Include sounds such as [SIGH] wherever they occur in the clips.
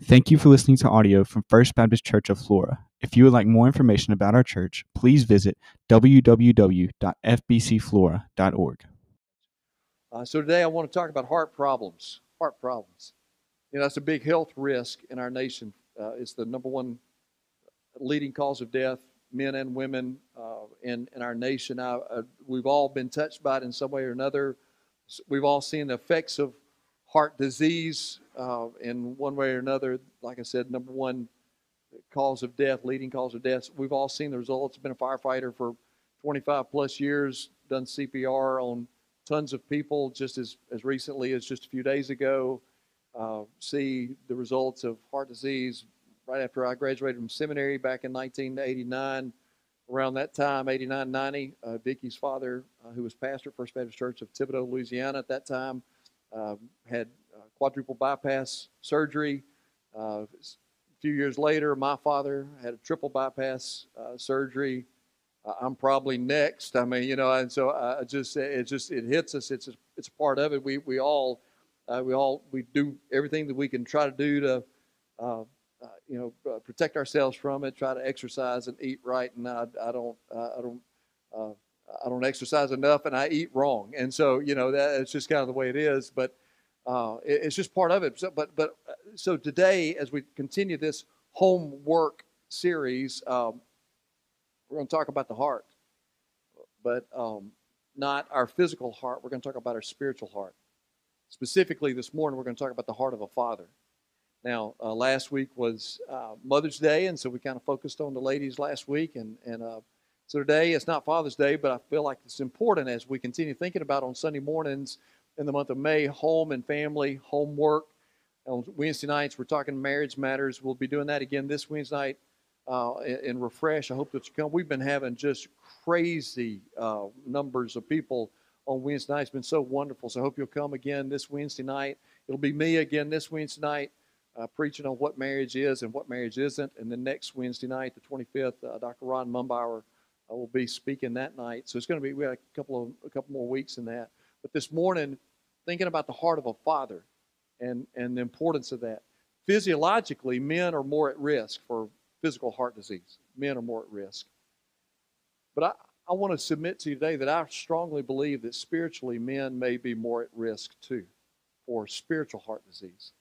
Thank you for listening to audio from First Baptist Church of Flora. If you would like more information about our church, please visit www.fbcflora.org. Uh, so today I want to talk about heart problems. Heart problems. You know, that's a big health risk in our nation. Uh, it's the number one leading cause of death, men and women uh, in, in our nation. I, uh, we've all been touched by it in some way or another. We've all seen the effects of heart disease uh, in one way or another. Like I said, number one cause of death, leading cause of death. We've all seen the results. Been a firefighter for 25 plus years, done CPR on tons of people just as, as recently as just a few days ago. Uh, see the results of heart disease right after I graduated from seminary back in 1989. Around that time, 89, 90, uh, Vicky's father, uh, who was pastor at First Baptist Church of Thibodaux, Louisiana at that time, had quadruple bypass surgery. Uh, a few years later, my father had a triple bypass uh, surgery. Uh, I'm probably next. I mean, you know, and so I just it just it hits us. It's a, it's a part of it. We we all uh, we all we do everything that we can try to do to. Uh, uh, you know, protect ourselves from it. Try to exercise and eat right, and I, I don't, I don't, I don't exercise enough, and I eat wrong, and so you know that it's just kind of the way it is. But uh, it, it's just part of it. So, but but uh, so today, as we continue this homework series, um, we're going to talk about the heart, but um, not our physical heart. We're going to talk about our spiritual heart. Specifically, this morning, we're going to talk about the heart of a father. Now, uh, last week was uh, Mother's Day, and so we kind of focused on the ladies last week, and and uh, so today it's not Father's Day, but I feel like it's important as we continue thinking about on Sunday mornings in the month of May, home and family, homework. On Wednesday nights, we're talking marriage matters. We'll be doing that again this Wednesday night uh, in Refresh. I hope that you come. We've been having just crazy uh, numbers of people on Wednesday night. It's been so wonderful. So I hope you'll come again this Wednesday night. It'll be me again this Wednesday night. Uh, preaching on what marriage is and what marriage isn't. And then next Wednesday night, the 25th, uh, Dr. Ron Mumbauer uh, will be speaking that night. So it's going to be we have a couple of a couple more weeks in that. But this morning, thinking about the heart of a father and, and the importance of that. Physiologically, men are more at risk for physical heart disease. Men are more at risk. But I, I want to submit to you today that I strongly believe that spiritually men may be more at risk too for spiritual heart disease.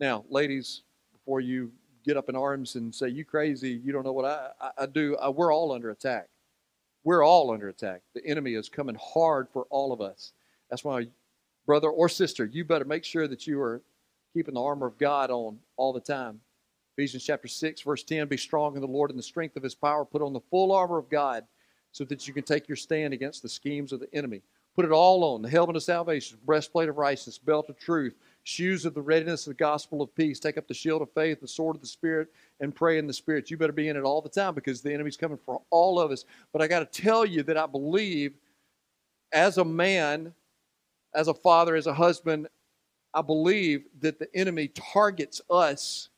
Now, ladies, before you get up in arms and say, You crazy, you don't know what I, I, I do, I, we're all under attack. We're all under attack. The enemy is coming hard for all of us. That's why brother or sister, you better make sure that you are keeping the armor of God on all the time. Ephesians chapter 6, verse 10 Be strong in the Lord and the strength of his power. Put on the full armor of God so that you can take your stand against the schemes of the enemy. Put it all on the helmet of salvation, breastplate of righteousness, belt of truth, shoes of the readiness of the gospel of peace. Take up the shield of faith, the sword of the Spirit, and pray in the Spirit. You better be in it all the time because the enemy's coming for all of us. But I got to tell you that I believe as a man, as a father, as a husband, I believe that the enemy targets us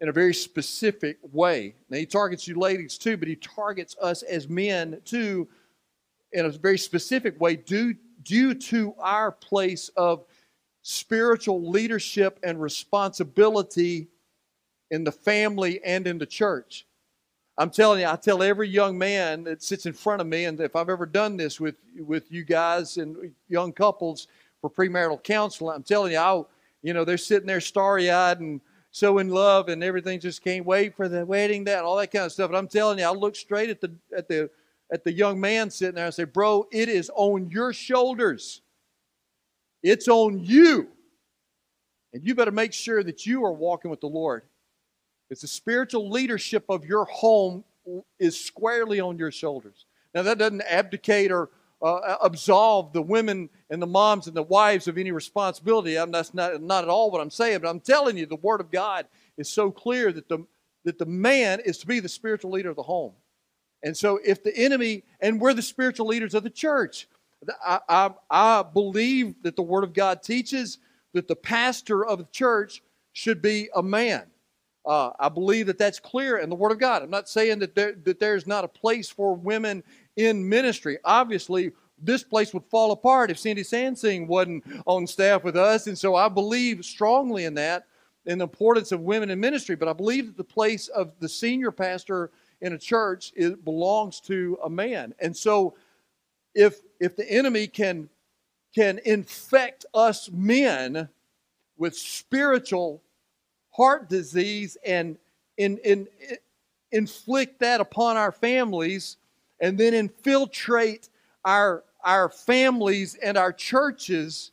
in a very specific way. Now, he targets you ladies too, but he targets us as men too in a very specific way due, due to our place of spiritual leadership and responsibility in the family and in the church. I'm telling you, I tell every young man that sits in front of me, and if I've ever done this with with you guys and young couples for premarital counseling, I'm telling you, I, you know, they're sitting there starry-eyed and so in love, and everything just can't wait for the wedding, that all that kind of stuff. And I'm telling you, I look straight at the at the at the young man sitting there and say, "Bro, it is on your shoulders. It's on you, and you better make sure that you are walking with the Lord." It's the spiritual leadership of your home is squarely on your shoulders. Now, that doesn't abdicate or uh, absolve the women and the moms and the wives of any responsibility. I'm, that's not, not at all what I'm saying, but I'm telling you, the Word of God is so clear that the, that the man is to be the spiritual leader of the home. And so, if the enemy, and we're the spiritual leaders of the church, I, I, I believe that the Word of God teaches that the pastor of the church should be a man. Uh, I believe that that's clear in the Word of God. I'm not saying that, there, that there's not a place for women in ministry. Obviously, this place would fall apart if Cindy Sansing wasn't on staff with us, and so I believe strongly in that. in the importance of women in ministry, but I believe that the place of the senior pastor in a church it belongs to a man. And so if if the enemy can can infect us men with spiritual heart disease and in, in, in, inflict that upon our families and then infiltrate our, our families and our churches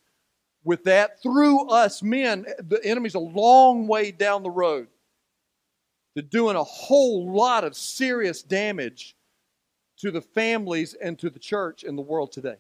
with that through us men, the enemy's a long way down the road to doing a whole lot of serious damage to the families and to the church in the world today.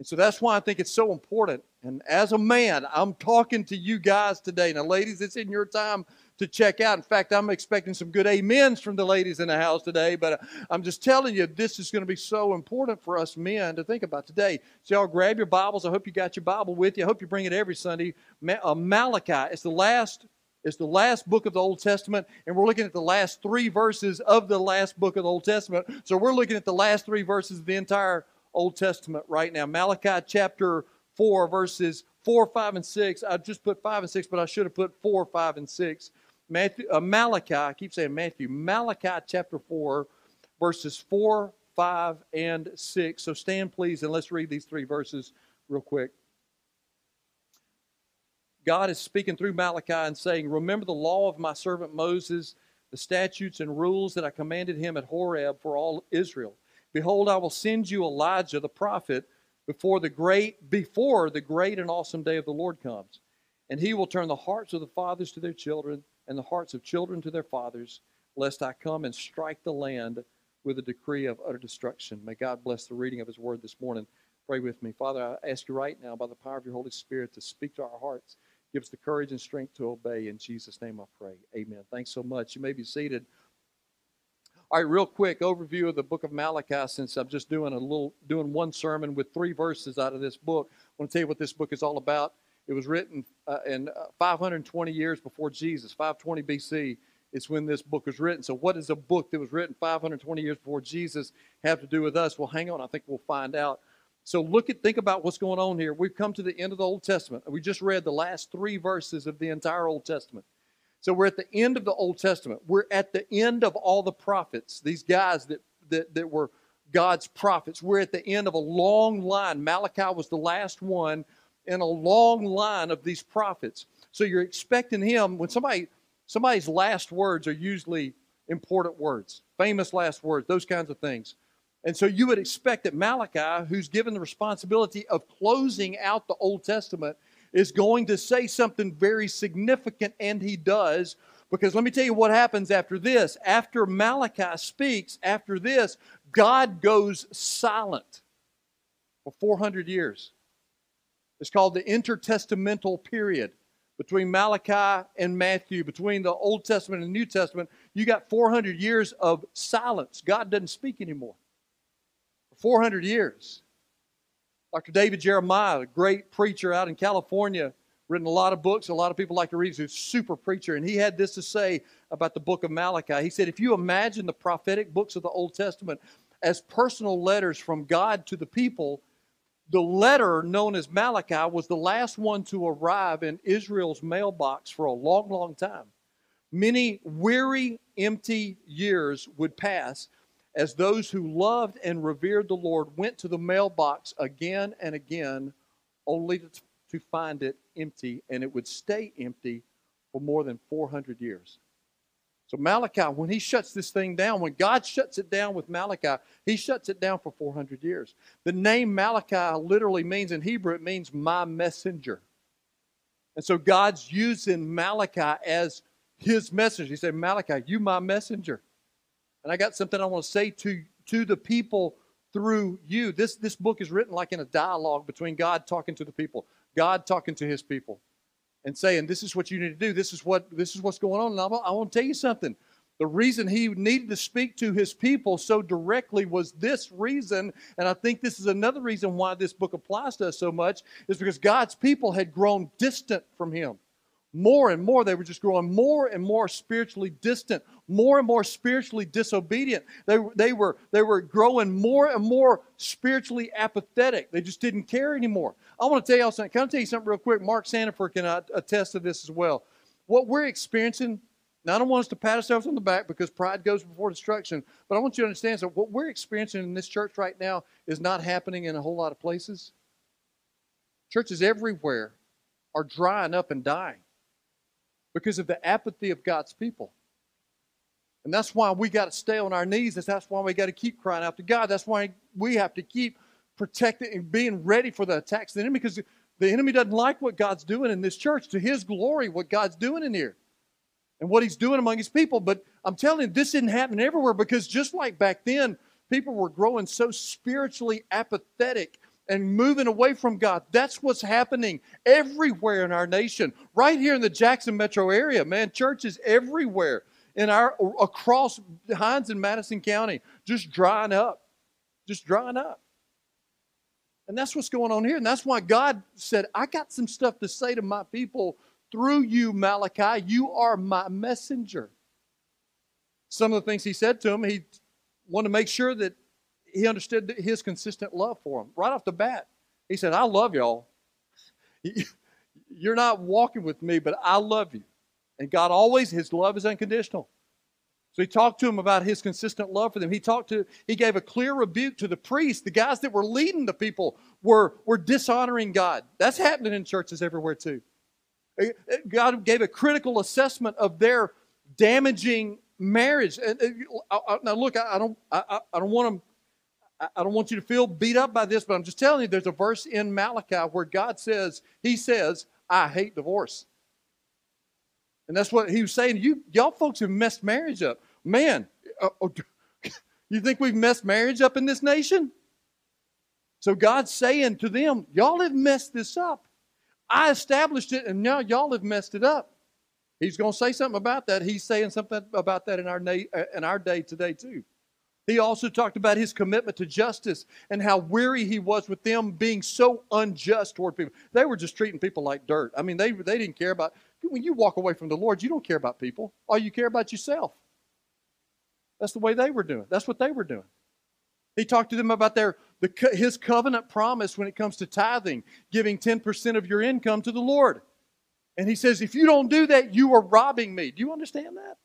And so that's why I think it's so important. And as a man, I'm talking to you guys today. Now, ladies, it's in your time to check out. In fact, I'm expecting some good amens from the ladies in the house today, but I'm just telling you, this is going to be so important for us men to think about today. So, y'all grab your Bibles. I hope you got your Bible with you. I hope you bring it every Sunday. Uh, Malachi, it's the last. It's the last book of the Old Testament, and we're looking at the last three verses of the last book of the Old Testament. So we're looking at the last three verses of the entire Old Testament right now. Malachi chapter 4, verses 4, 5, and 6. I just put 5 and 6, but I should have put 4, 5, and 6. Matthew, uh, Malachi, I keep saying Matthew, Malachi chapter 4, verses 4, 5, and 6. So stand, please, and let's read these three verses real quick. God is speaking through Malachi and saying, Remember the law of my servant Moses, the statutes and rules that I commanded him at Horeb for all Israel. Behold, I will send you Elijah the prophet before the great before the great and awesome day of the Lord comes. And he will turn the hearts of the fathers to their children and the hearts of children to their fathers, lest I come and strike the land with a decree of utter destruction. May God bless the reading of his word this morning. Pray with me. Father, I ask you right now by the power of your Holy Spirit to speak to our hearts. Give us the courage and strength to obey. In Jesus' name I pray. Amen. Thanks so much. You may be seated. All right, real quick overview of the book of Malachi since I'm just doing a little doing one sermon with three verses out of this book. I want to tell you what this book is all about. It was written uh, in uh, 520 years before Jesus, 520 BC is when this book was written. So what does a book that was written 520 years before Jesus have to do with us? Well, hang on, I think we'll find out. So look at think about what's going on here. We've come to the end of the Old Testament. We just read the last 3 verses of the entire Old Testament. So we're at the end of the Old Testament. We're at the end of all the prophets, these guys that, that, that were God's prophets. We're at the end of a long line. Malachi was the last one in a long line of these prophets. So you're expecting him when somebody somebody's last words are usually important words, famous last words, those kinds of things. And so you would expect that Malachi, who's given the responsibility of closing out the Old Testament, is going to say something very significant, and he does. Because let me tell you what happens after this. After Malachi speaks, after this, God goes silent for 400 years. It's called the intertestamental period between Malachi and Matthew, between the Old Testament and the New Testament. You got 400 years of silence. God doesn't speak anymore. For 400 years. Dr. David Jeremiah, a great preacher out in California, written a lot of books. A lot of people like to read. He's a super preacher. And he had this to say about the book of Malachi. He said, If you imagine the prophetic books of the Old Testament as personal letters from God to the people, the letter known as Malachi was the last one to arrive in Israel's mailbox for a long, long time. Many weary, empty years would pass as those who loved and revered the Lord went to the mailbox again and again, only to, find it empty, and it would stay empty for more than 400 years. So, Malachi, when he shuts this thing down, when God shuts it down with Malachi, he shuts it down for 400 years. The name Malachi literally means in Hebrew, it means my messenger. And so, God's using Malachi as his messenger. He said, Malachi, you my messenger. And I got something I want to say to, to the people through you. This, this book is written like in a dialogue between God talking to the people, God talking to his people, and saying, This is what you need to do. This is what this is what's going on. And I, I want to tell you something. The reason he needed to speak to his people so directly was this reason, and I think this is another reason why this book applies to us so much, is because God's people had grown distant from him more and more they were just growing more and more spiritually distant more and more spiritually disobedient. They, they were they were growing more and more spiritually apathetic. They just didn't care anymore. I want to tell you something. Can i tell you something real quick? Mark sanford can attest to this as well. What we're experiencing, now I don't want us to pat ourselves on the back because pride goes before destruction, but I want you to understand that what we're experiencing in this church right now is not happening in a whole lot of places. Churches everywhere are drying up and dying because of the apathy of God's people. And that's why we got to stay on our knees. That's why we got to keep crying out to God. That's why we have to keep protecting and being ready for the attacks of the enemy because the enemy doesn't like what God's doing in this church to his glory, what God's doing in here and what he's doing among his people. But I'm telling you, this isn't happening everywhere because just like back then, people were growing so spiritually apathetic and moving away from God. That's what's happening everywhere in our nation. Right here in the Jackson metro area, man, churches everywhere in our across Hinds and Madison County just drying up. Just drying up. And that's what's going on here. And that's why God said, I got some stuff to say to my people through you, Malachi. You are my messenger. Some of the things he said to him, he wanted to make sure that he understood his consistent love for them right off the bat. He said, I love y'all. You're not walking with me, but I love you. And God always, his love is unconditional. So he talked to him about his consistent love for them. He talked to, he gave a clear rebuke to the priests. The guys that were leading the people were, were dishonoring God. That's happening in churches everywhere too. Uh, uh, God gave a critical assessment of their damaging marriage. And uh, now, look, I don't, I, I don't want to, I don't want you to feel beat up by this, but I'm just telling you, there's a verse in Malachi where God says, He says, "I hate divorce," and that's what He was saying. You, y'all folks have messed marriage up, man. Uh, oh, [LAUGHS] you think we've messed marriage up in this nation? So God's saying to them, y'all have messed this up. I established it, and now y'all have messed it up. He's going to say something about that. He's saying something about that in our, uh, in our day today, too. He also talked about his commitment to justice and how weary he was with them being so unjust toward people. They were just treating people like dirt. I mean, they, they didn't care about, when you walk away from the Lord, you don't care about people. All you care about yourself. That's the way they were doing. That's what they were doing. He talked to them about their the, his covenant promise when it comes to tithing, giving 10% of your income to the Lord. And he says, if you don't do that, you are robbing me. Do you understand that?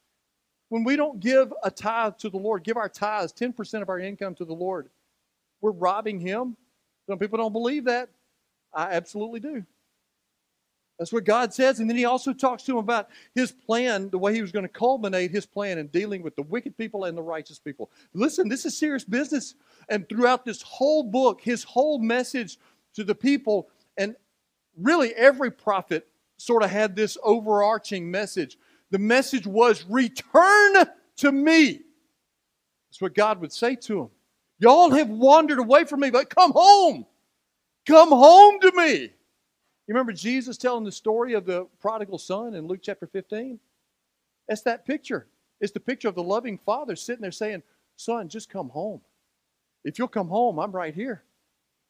When we don't give a tithe to the Lord, give our tithes, 10% of our income to the Lord, we're robbing him. Some people don't believe that. I absolutely do. That's what God says. And then he also talks to him about his plan, the way he was going to culminate his plan in dealing with the wicked people and the righteous people. Listen, this is serious business. And throughout this whole book, his whole message to the people, and really every prophet sort of had this overarching message. The message was return to me. That's what God would say to him. Y'all have wandered away from me, but come home. Come home to me. You remember Jesus telling the story of the prodigal son in Luke chapter 15? That's that picture. It's the picture of the loving father sitting there saying, Son, just come home. If you'll come home, I'm right here.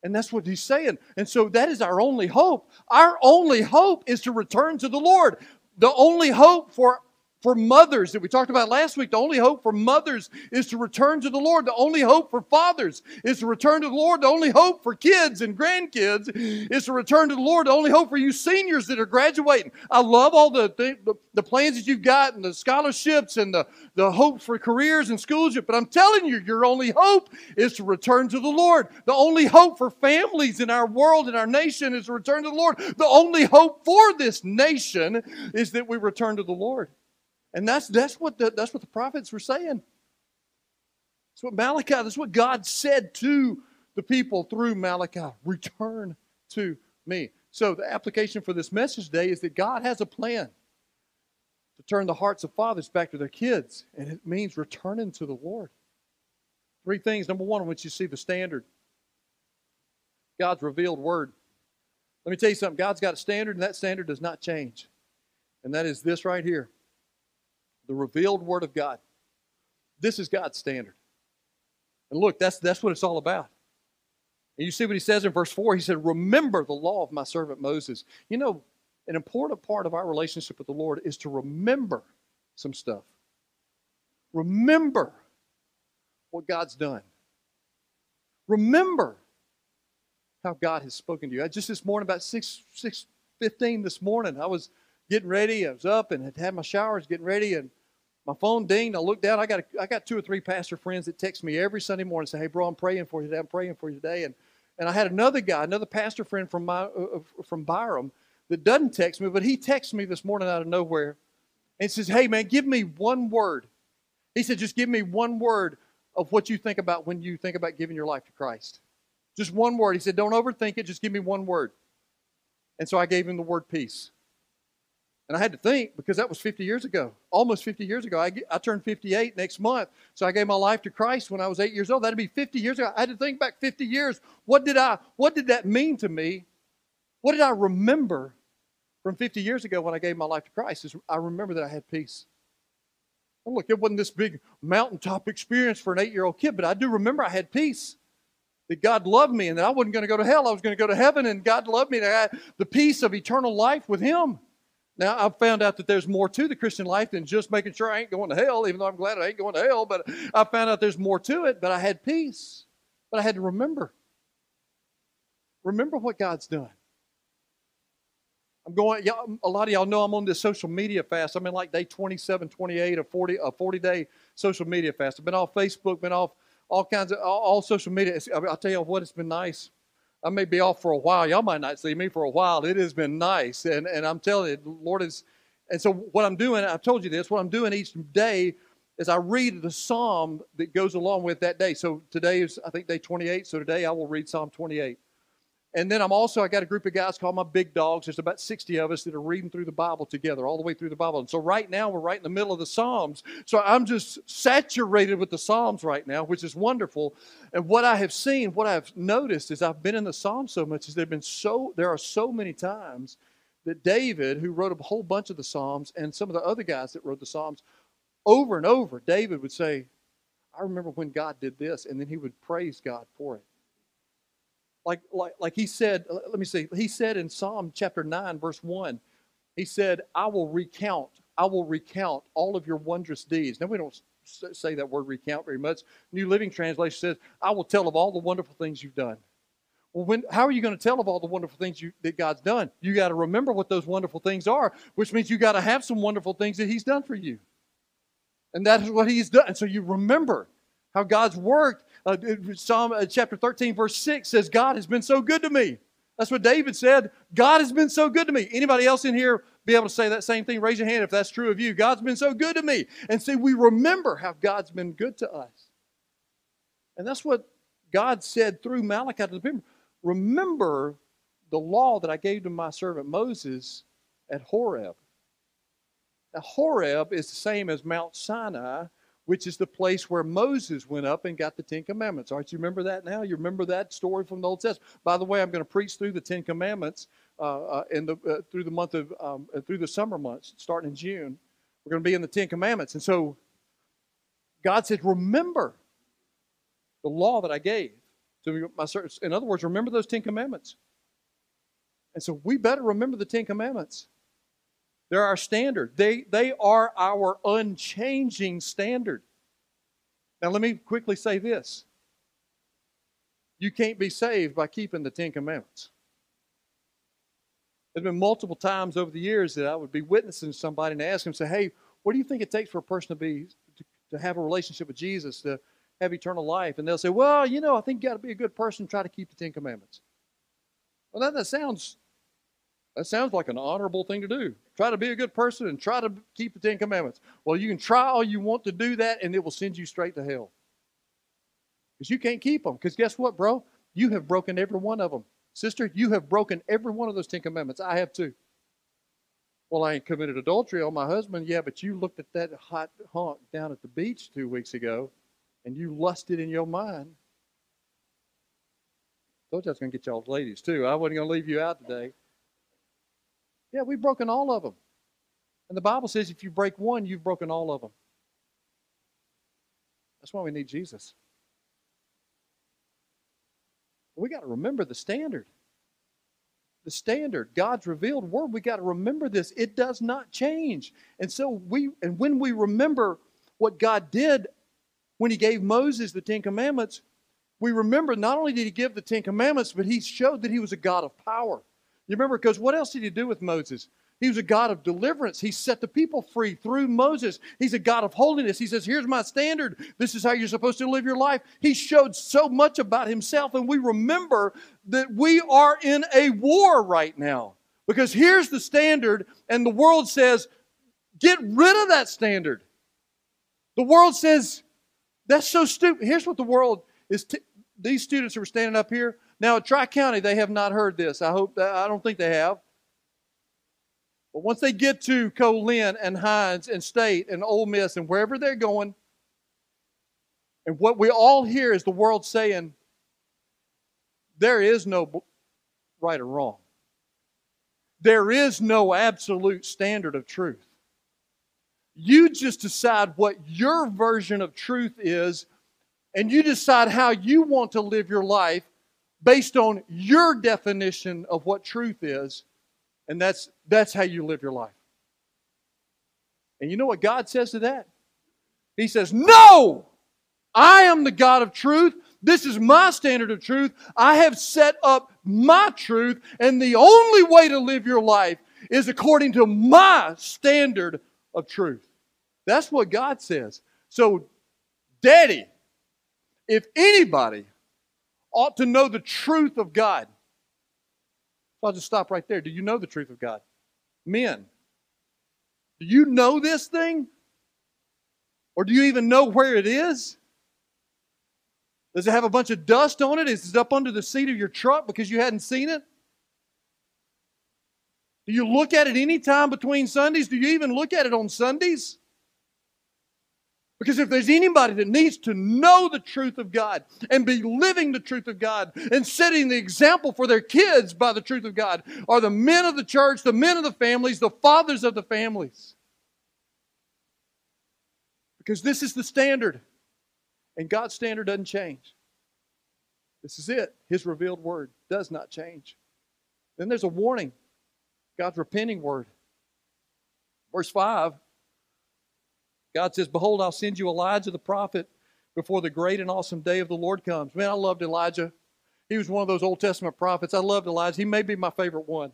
And that's what he's saying. And so that is our only hope. Our only hope is to return to the Lord. The only hope for for mothers that we talked about last week. The only hope for mothers is to return to the Lord. The only hope for fathers is to return to the Lord. The only hope for kids and grandkids is to return to the Lord. The only hope for you seniors that are graduating. I love all the, the, the plans that you've got and the scholarships and the, the hope for careers and schools. But I'm telling you, your only hope is to return to the Lord. The only hope for families in our world, and our nation, is to return to the Lord. The only hope for this nation is that we return to the Lord. And that's, that's, what the, that's what the prophets were saying. That's what Malachi, that's what God said to the people through Malachi. Return to me. So the application for this message today is that God has a plan to turn the hearts of fathers back to their kids. And it means returning to the Lord. Three things. Number one, want you see the standard. God's revealed word. Let me tell you something. God's got a standard, and that standard does not change. And that is this right here the revealed Word of God. This is God's standard. And look, that's, that's what it's all about. And you see what he says in verse 4? He said, Remember the law of my servant Moses. You know, an important part of our relationship with the Lord is to remember some stuff. Remember what God's done. Remember how God has spoken to you. I Just this morning, about 6, 6 15 this morning, I was getting ready. I was up and had had my showers, getting ready, and my phone dinged. I looked down. I got a, I got two or three pastor friends that text me every Sunday morning and say, "Hey, bro, I'm praying for you today. I'm praying for you today." And and I had another guy, another pastor friend from my uh, uh from Byram that doesn't text me, but he texts me this morning out of nowhere and says, "Hey, man, give me one word." He said, "Just give me one word of what you think about when you think about giving your life to Christ. Just one word." He said, "Don't overthink it. Just give me one word." And so I gave him the word peace. And I had to think because that was 50 years ago, almost 50 years ago. I, I turned 58 next month. So I gave my life to Christ when I was eight years old. That'd be 50 years ago. I had to think back 50 years. What did I, what did that mean to me? What did I remember from 50 years ago when I gave my life to Christ? Is I remember that I had peace. Well, look, it wasn't this big mountaintop experience for an eight year old kid, but I do remember I had peace. That God loved me and that I wasn't going to go to hell. I was going to go to heaven and God loved me and I had the peace of eternal life with Him. Now, I've found out that there's more to the Christian life than just making sure I ain't going to hell, even though I'm glad I ain't going to hell, but I found out there's more to it, but I had peace. But I had to remember. Remember what God's done. I'm going, a lot of y'all know I'm on this social media fast. I'm in like day 27, 28, a 40, a 40 day social media fast. I've been off Facebook, been off all kinds of, all, social media. I'll tell you what, it's been nice. I may be off for a while. Y'all might not see me for a while. It has been nice. And, and I'm telling you, Lord is. And so, what I'm doing, I've told you this, what I'm doing each day is I read the psalm that goes along with that day. So, today is, I think, day 28. So, today I will read Psalm 28. And then I'm also, I got a group of guys called my big dogs. There's about 60 of us that are reading through the Bible together, all the way through the Bible. And so right now, we're right in the middle of the Psalms. So I'm just saturated with the Psalms right now, which is wonderful. And what I have seen, what I've noticed is I've been in the Psalms so much is there been so, there are so many times that David, who wrote a whole bunch of the Psalms, and some of the other guys that wrote the Psalms, over and over, David would say, I remember when God did this, and then he would praise God for it like, like, like he said, uh, let me see, he said in Psalm chapter 9, verse 1, he said, I will recount, I will recount all of your wondrous deeds. Now, we don't say that word recount very much. New Living Translation says, I will tell of all the wonderful things you've done. Well, when, how are you going to tell of all the wonderful things you, that God's done? You got to remember what those wonderful things are, which means you got to have some wonderful things that He's done for you. And that is what He's done. And so you remember how God's worked uh, Psalm uh, chapter 13, verse 6 says, God has been so good to me. That's what David said. God has been so good to me. Anybody else in here be able to say that same thing? Raise your hand if that's true of you. God's been so good to me. And see, we remember how God's been good to us. And that's what God said through Malachi to the people. Remember the law that I gave to my servant Moses at Horeb. Now, Horeb is the same as Mount Sinai, which is the place where Moses went up and got the Ten Commandments. Right, you remember that now? You remember that story from the Old Testament? By the way, I'm going to preach through the Ten Commandments uh, uh, in the uh, through the month of um, uh, through the summer months, starting in June. We're going to be in the Ten Commandments, and so God said, "Remember the law that I gave to my servants." In other words, remember those Ten Commandments. And so we better remember the Ten Commandments. They're our standard. They, they are our unchanging standard. Now, let me quickly say this you can't be saved by keeping the Ten Commandments. There's been multiple times over the years that I would be witnessing somebody and ask them, say, hey, what do you think it takes for a person to be to, to have a relationship with Jesus, to have eternal life? And they'll say, well, you know, I think you got to be a good person try to keep the Ten Commandments. Well, that, that sounds that sounds like an honorable thing to do. Try to be a good person and try to keep the Ten Commandments. Well, you can try all you want to do that, and it will send you straight to hell. Because you can't keep them. Because guess what, bro? You have broken every one of them. Sister, you have broken every one of those Ten Commandments. I have too. Well, I ain't committed adultery on my husband. Yeah, but you looked at that hot honk down at the beach two weeks ago, and you lusted in your mind. Told you I was going to get y'all ladies too. I wasn't going to leave you out today. Yeah, we've broken all of them. And the Bible says if you break one, you've broken all of them. That's why we need Jesus. We got to remember the standard. The standard, God's revealed word, we got to remember this. It does not change. And so we and when we remember what God did when he gave Moses the 10 commandments, we remember not only did he give the 10 commandments, but he showed that he was a God of power. You remember, because what else did he do with Moses? He was a God of deliverance. He set the people free through Moses. He's a God of holiness. He says, Here's my standard. This is how you're supposed to live your life. He showed so much about himself, and we remember that we are in a war right now. Because here's the standard, and the world says, Get rid of that standard. The world says, That's so stupid. Here's what the world is. T- these students who are standing up here, now at Tri County, they have not heard this. I hope that, I don't think they have. But once they get to Co-Lin and Hinds and State and Ole Miss and wherever they're going, and what we all hear is the world saying, there is no right or wrong. There is no absolute standard of truth. You just decide what your version of truth is, and you decide how you want to live your life based on your definition of what truth is and that's, that's how you live your life. And you know what God says to that? He says, No! I am the God of truth. This is my standard of truth. I have set up my truth, and the only way to live your life is according to my standard of truth. That's what God says. So, Daddy, if anybody ought to know the truth of God, So I'll just stop right there. Do you know the truth of God? Men, do you know this thing? Or do you even know where it is? Does it have a bunch of dust on it? Is it up under the seat of your truck because you hadn't seen it? Do you look at it any time between Sundays? Do you even look at it on Sundays? Because if there's anybody that needs to know the truth of God and be living the truth of God and setting the example for their kids by the truth of God, are the men of the church, the men of the families, the fathers of the families. Because this is the standard, and God's standard doesn't change. This is it. His revealed word does not change. Then there's a warning God's repenting word. Verse 5 God says, Behold, I'll send you Elijah the prophet before the great and awesome day of the Lord comes. Man, I loved Elijah. He was one of those Old Testament prophets. I loved Elijah. He may be my favorite one.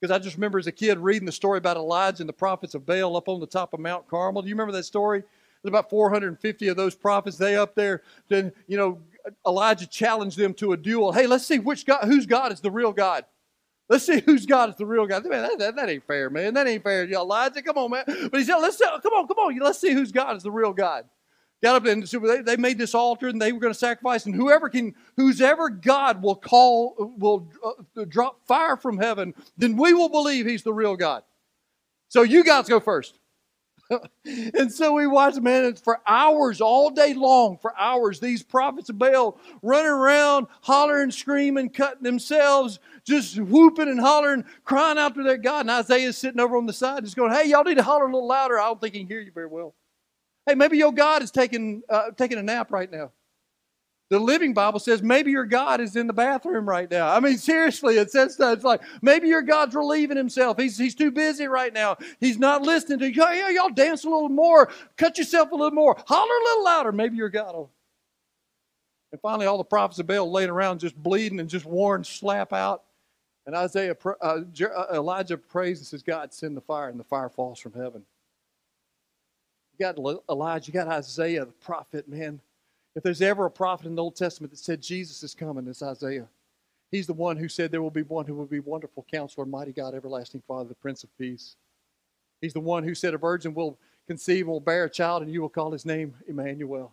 Because I just remember as a kid reading the story about Elijah and the prophets of Baal up on the top of Mount Carmel. Do you remember that story? There's about 450 of those prophets. They up there, then you know, Elijah challenged them to a duel. Hey, let's see which God, whose God is the real God. Let's see who's God is the real God. Man, that, that, that, ain't fair, man. That ain't fair. You Elijah, come on, man. But he said, let's come on, come on. Let's see whose God is the real God. Got up and they, they made this altar and they were going to sacrifice. And whoever can, whoever God will call, will uh, drop fire from heaven, then we will believe he's the real God. So you guys go first. [LAUGHS] and so we watched, man, for hours, all day long, for hours, these prophets of Baal running around, hollering, screaming, cutting themselves, just whooping and hollering, crying out to their God. And Isaiah's sitting over on the side, just going, hey, y'all need to holler a little louder. I don't think he can hear you very well. Hey, maybe your God is taking, uh, taking a nap right now. The Living Bible says maybe your God is in the bathroom right now. I mean, seriously, it says that. It's like maybe your God's relieving himself. He's, he's too busy right now. He's not listening to you. Yeah, y'all dance a little more. Cut yourself a little more. Holler a little louder. Maybe your God will. And finally, all the prophets of Baal laying around just bleeding and just worn slap out. And Isaiah, uh, uh, Elijah prays and says, God, send the fire. And the fire falls from heaven. You got Elijah, you got Isaiah, the prophet, man if there's ever a prophet in the Old Testament that said Jesus is coming, it's Isaiah. He's the one who said there will be one who will be wonderful counselor, mighty God, everlasting Father, the Prince of Peace. He's the one who said a virgin will conceive will bear a child, and you will call his name Emmanuel.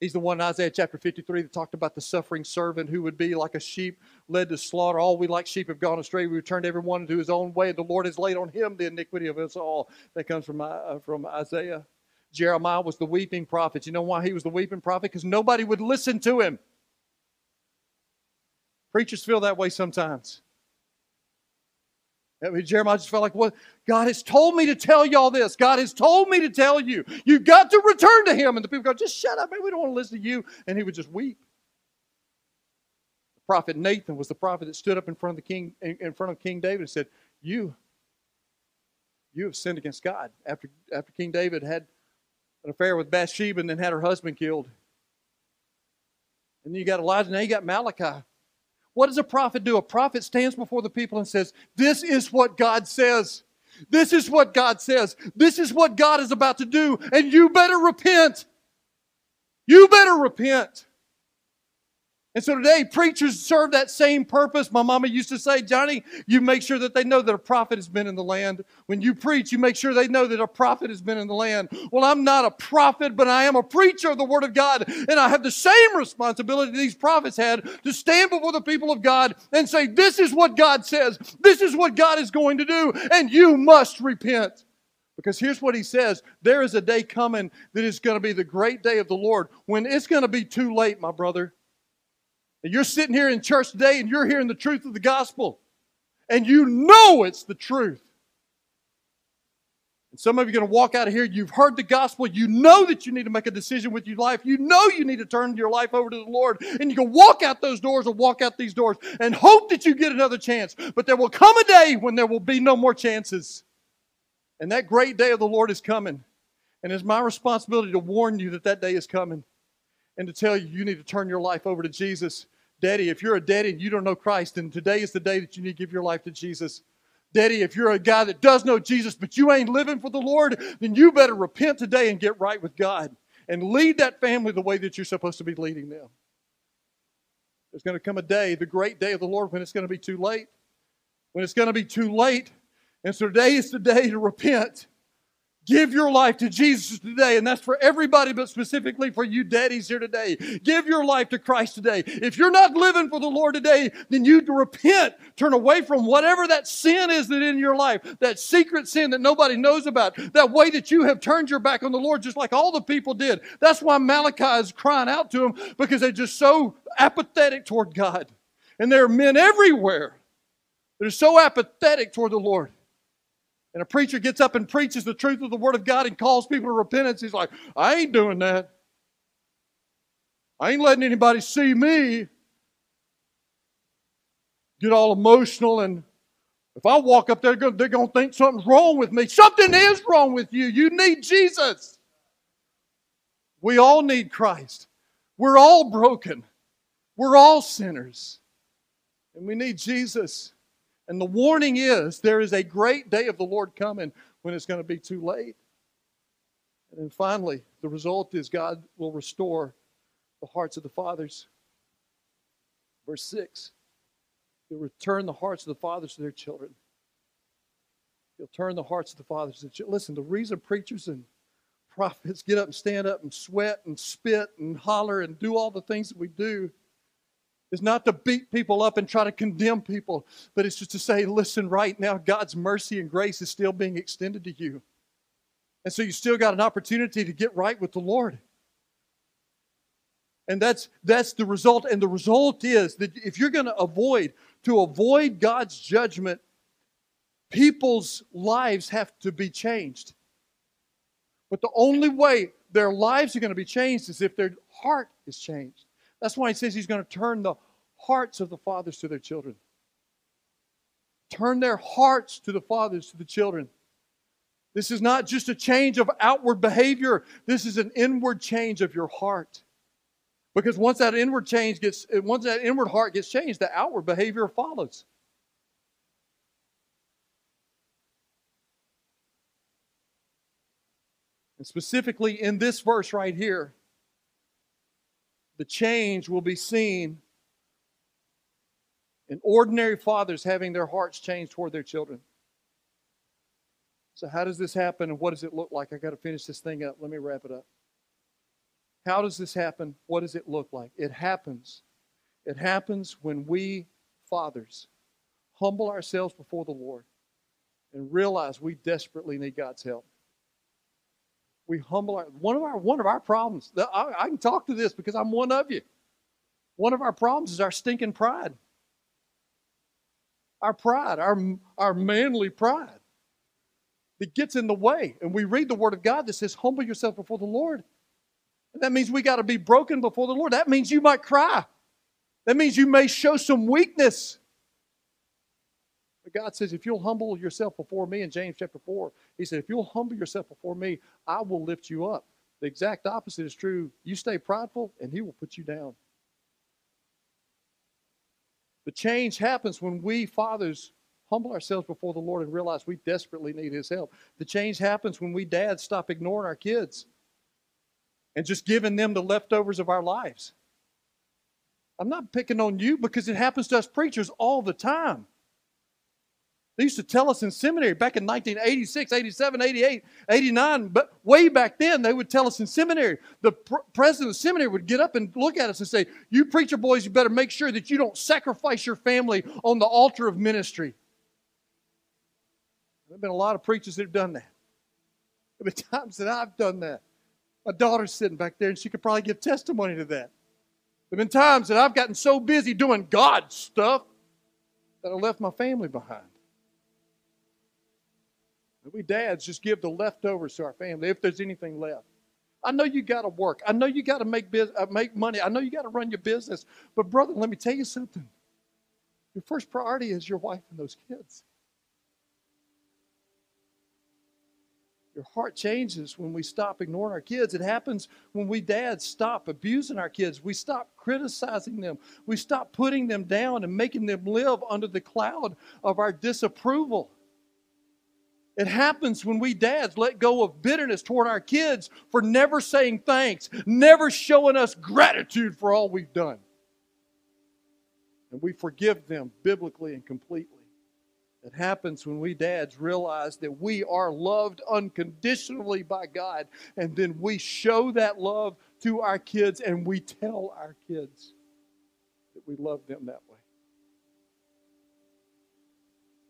He's the one in Isaiah chapter 53 that talked about the suffering servant who would be like a sheep led to slaughter. All we like sheep have gone astray. We returned everyone to his own way. The Lord has laid on him the iniquity of us all. That comes from, uh, from Isaiah. Jeremiah was the weeping prophet. You know why he was the weeping prophet? Because nobody would listen to him. Preachers feel that way sometimes. I mean, Jeremiah just felt like, well, God has told me to tell y'all this. God has told me to tell you. You've got to return to him. And the people go, just shut up, man. We don't want to listen to you. And he would just weep. The prophet Nathan was the prophet that stood up in front of the king, in front of King David and said, You, you have sinned against God. After, after King David had an affair with Bathsheba and then had her husband killed. And then you got Elijah, now you got Malachi. What does a prophet do? A prophet stands before the people and says, This is what God says. This is what God says. This is what God is about to do, and you better repent. You better repent. And so today, preachers serve that same purpose. My mama used to say, Johnny, you make sure that they know that a prophet has been in the land. When you preach, you make sure they know that a prophet has been in the land. Well, I'm not a prophet, but I am a preacher of the Word of God. And I have the same responsibility these prophets had to stand before the people of God and say, This is what God says. This is what God is going to do. And you must repent. Because here's what he says there is a day coming that is going to be the great day of the Lord when it's going to be too late, my brother. And you're sitting here in church today and you're hearing the truth of the gospel. And you know it's the truth. And some of you are going to walk out of here, you've heard the gospel, you know that you need to make a decision with your life, you know you need to turn your life over to the Lord, and you can walk out those doors or walk out these doors and hope that you get another chance. But there will come a day when there will be no more chances. And that great day of the Lord is coming. And it's my responsibility to warn you that that day is coming and to tell you you need to turn your life over to Jesus Daddy, if you're a daddy and you don't know Christ, then today is the day that you need to give your life to Jesus. Daddy, if you're a guy that does know Jesus, but you ain't living for the Lord, then you better repent today and get right with God and lead that family the way that you're supposed to be leading them. There's going to come a day, the great day of the Lord, when it's going to be too late. When it's going to be too late. And so today is the day to repent Give your life to Jesus today, and that's for everybody, but specifically for you daddies here today. Give your life to Christ today. If you're not living for the Lord today, then you repent, turn away from whatever that sin is that in your life, that secret sin that nobody knows about, that way that you have turned your back on the Lord, just like all the people did. That's why Malachi is crying out to them because they're just so apathetic toward God. And there are men everywhere that are so apathetic toward the Lord and a preacher gets up and preaches the truth of the Word of God and calls people to repentance, he's like, I ain't doing that. I ain't letting anybody see me get all emotional and if I walk up there, they're going to think something's wrong with me. Something is wrong with you. You need Jesus. We all need Christ. We're all broken. We're all sinners. And we need Jesus. And the warning is there is a great day of the Lord coming when it's going to be too late. And then finally, the result is God will restore the hearts of the fathers. Verse 6 He'll return the hearts of the fathers to their children. He'll turn the hearts of the fathers to children. Listen, the reason preachers and prophets get up and stand up and sweat and spit and holler and do all the things that we do is not to beat people up and try to condemn people, but it's just to say, listen, right now, God's mercy and grace is still being extended to you. And so you still got an opportunity to get right with the Lord. And that's that's the result. And the result is that if you're going to avoid, to avoid God's judgment, people's lives have to be changed. But the only way their lives are going to be changed is if their heart is changed. That's why he says he's going to turn the hearts of the fathers to their children. Turn their hearts to the fathers to the children. This is not just a change of outward behavior, this is an inward change of your heart. Because once that inward change gets once that inward heart gets changed, the outward behavior follows. And specifically in this verse right here, the change will be seen in ordinary fathers having their hearts changed toward their children. So, how does this happen and what does it look like? I got to finish this thing up. Let me wrap it up. How does this happen? What does it look like? It happens. It happens when we fathers humble ourselves before the Lord and realize we desperately need God's help we humble our one of our one of our problems. I, I can talk to this because I'm one of you. One of our problems is our stinking pride. Our pride, our, our manly pride that gets in the way. And we read the Word of God that says, humble yourself before the Lord. And that means we got to be broken before the Lord. That means you might cry. That means you may show some weakness. God says, if you'll humble yourself before me in James chapter 4, he said, if you'll humble yourself before me, I will lift you up. The exact opposite is true. You stay prideful, and he will put you down. The change happens when we fathers humble ourselves before the Lord and realize we desperately need His help. The change happens when we dads stop ignoring our kids and just giving them the leftovers of our lives. I'm not picking on you because it happens to us preachers all the time. They used to tell us in seminary back in 1986, 87, 88, 89, but way back then, they would tell us in seminary. The pr- president of seminary would get up and look at us and say, You preacher boys, you better make sure that you don't sacrifice your family on the altar of ministry. There have been a lot of preachers that have done that. There have been times that I've done that. My daughter's sitting back there, and she could probably give testimony to that. There have been times that I've gotten so busy doing God stuff that I left my family behind. We dads just give the leftovers to our family if there's anything left. I know you got to work. I know you got to make biz- uh, make money. I know you got to run your business. But brother, let me tell you something. Your first priority is your wife and those kids. Your heart changes when we stop ignoring our kids. It happens when we dads stop abusing our kids. We stop criticizing them. We stop putting them down and making them live under the cloud of our disapproval. It happens when we dads let go of bitterness toward our kids for never saying thanks, never showing us gratitude for all we've done. And we forgive them biblically and completely. It happens when we dads realize that we are loved unconditionally by God, and then we show that love to our kids and we tell our kids that we love them that way.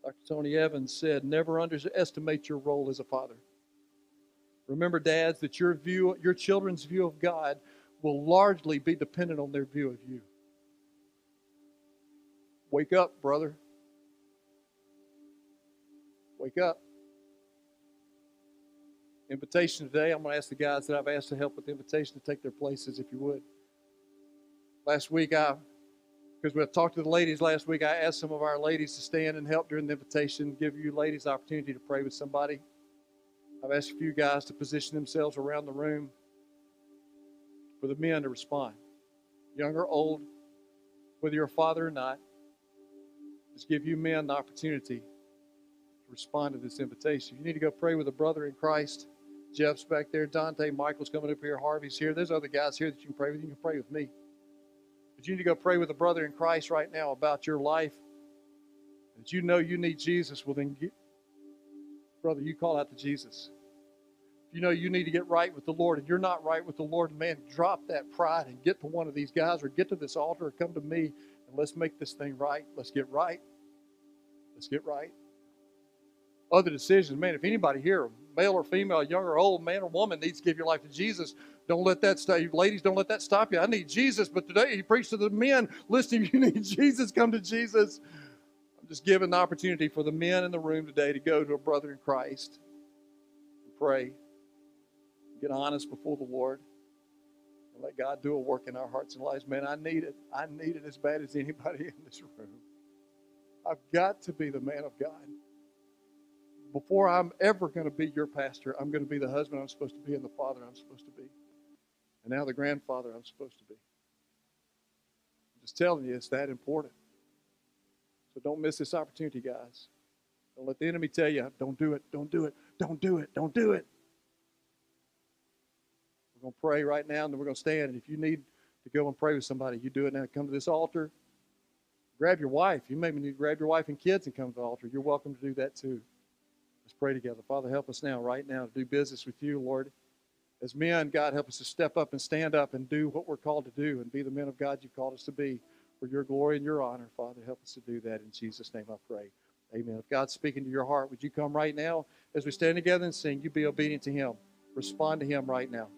Dr. Tony Evans said, Never underestimate your role as a father. Remember, dads, that your view, your children's view of God will largely be dependent on their view of you. Wake up, brother. Wake up. Invitation today. I'm going to ask the guys that I've asked to help with the invitation to take their places, if you would. Last week, I because we talked to the ladies last week. I asked some of our ladies to stand and help during the invitation, give you ladies the opportunity to pray with somebody. I've asked a few guys to position themselves around the room for the men to respond, young or old, whether you're a father or not. Just give you men the opportunity to respond to this invitation. If you need to go pray with a brother in Christ, Jeff's back there, Dante, Michael's coming up here, Harvey's here. There's other guys here that you can pray with. You can pray with me. You need to go pray with a brother in Christ right now about your life. That you know you need Jesus, well, then, get, brother, you call out to Jesus. If you know you need to get right with the Lord and you're not right with the Lord, man, drop that pride and get to one of these guys or get to this altar or come to me and let's make this thing right. Let's get right. Let's get right. Other decisions, man, if anybody here, male or female, young or old, man or woman, needs to give your life to Jesus, don't let that stop you. Ladies, don't let that stop you. I need Jesus, but today he preached to the men listening, you [LAUGHS] need Jesus, come to Jesus. I'm just giving the opportunity for the men in the room today to go to a brother in Christ and pray. Get honest before the Lord. And let God do a work in our hearts and lives. Man, I need it. I need it as bad as [LAUGHS] anybody in this room. I've got to be the man of God before I'm ever going to be your pastor, I'm going to be the husband I'm supposed to be and the father I'm supposed to be and now the grandfather I'm supposed to be. I'm just telling you, it's that important. So don't miss this opportunity, guys. Don't let the enemy tell you, don't do it, don't do it, don't do it, don't do it. We're going to pray right now, and then we're going to stand. And if you need to go and pray with somebody, you do it now. Come to this altar. Grab your wife. You maybe need to grab your wife and kids and come to the altar. You're welcome to do that too. Let's pray together. Father, help us now, right now, to do business with you, Lord as men, God, help us to step up and stand up and do what we're called to do and be the men of God you've called us to be for your glory and your honor. Father, help us to do that. In Jesus' name I pray. Amen. If God's speaking to your heart, would you come right now as we stand together and sing? You be obedient to Him. Respond to Him right now.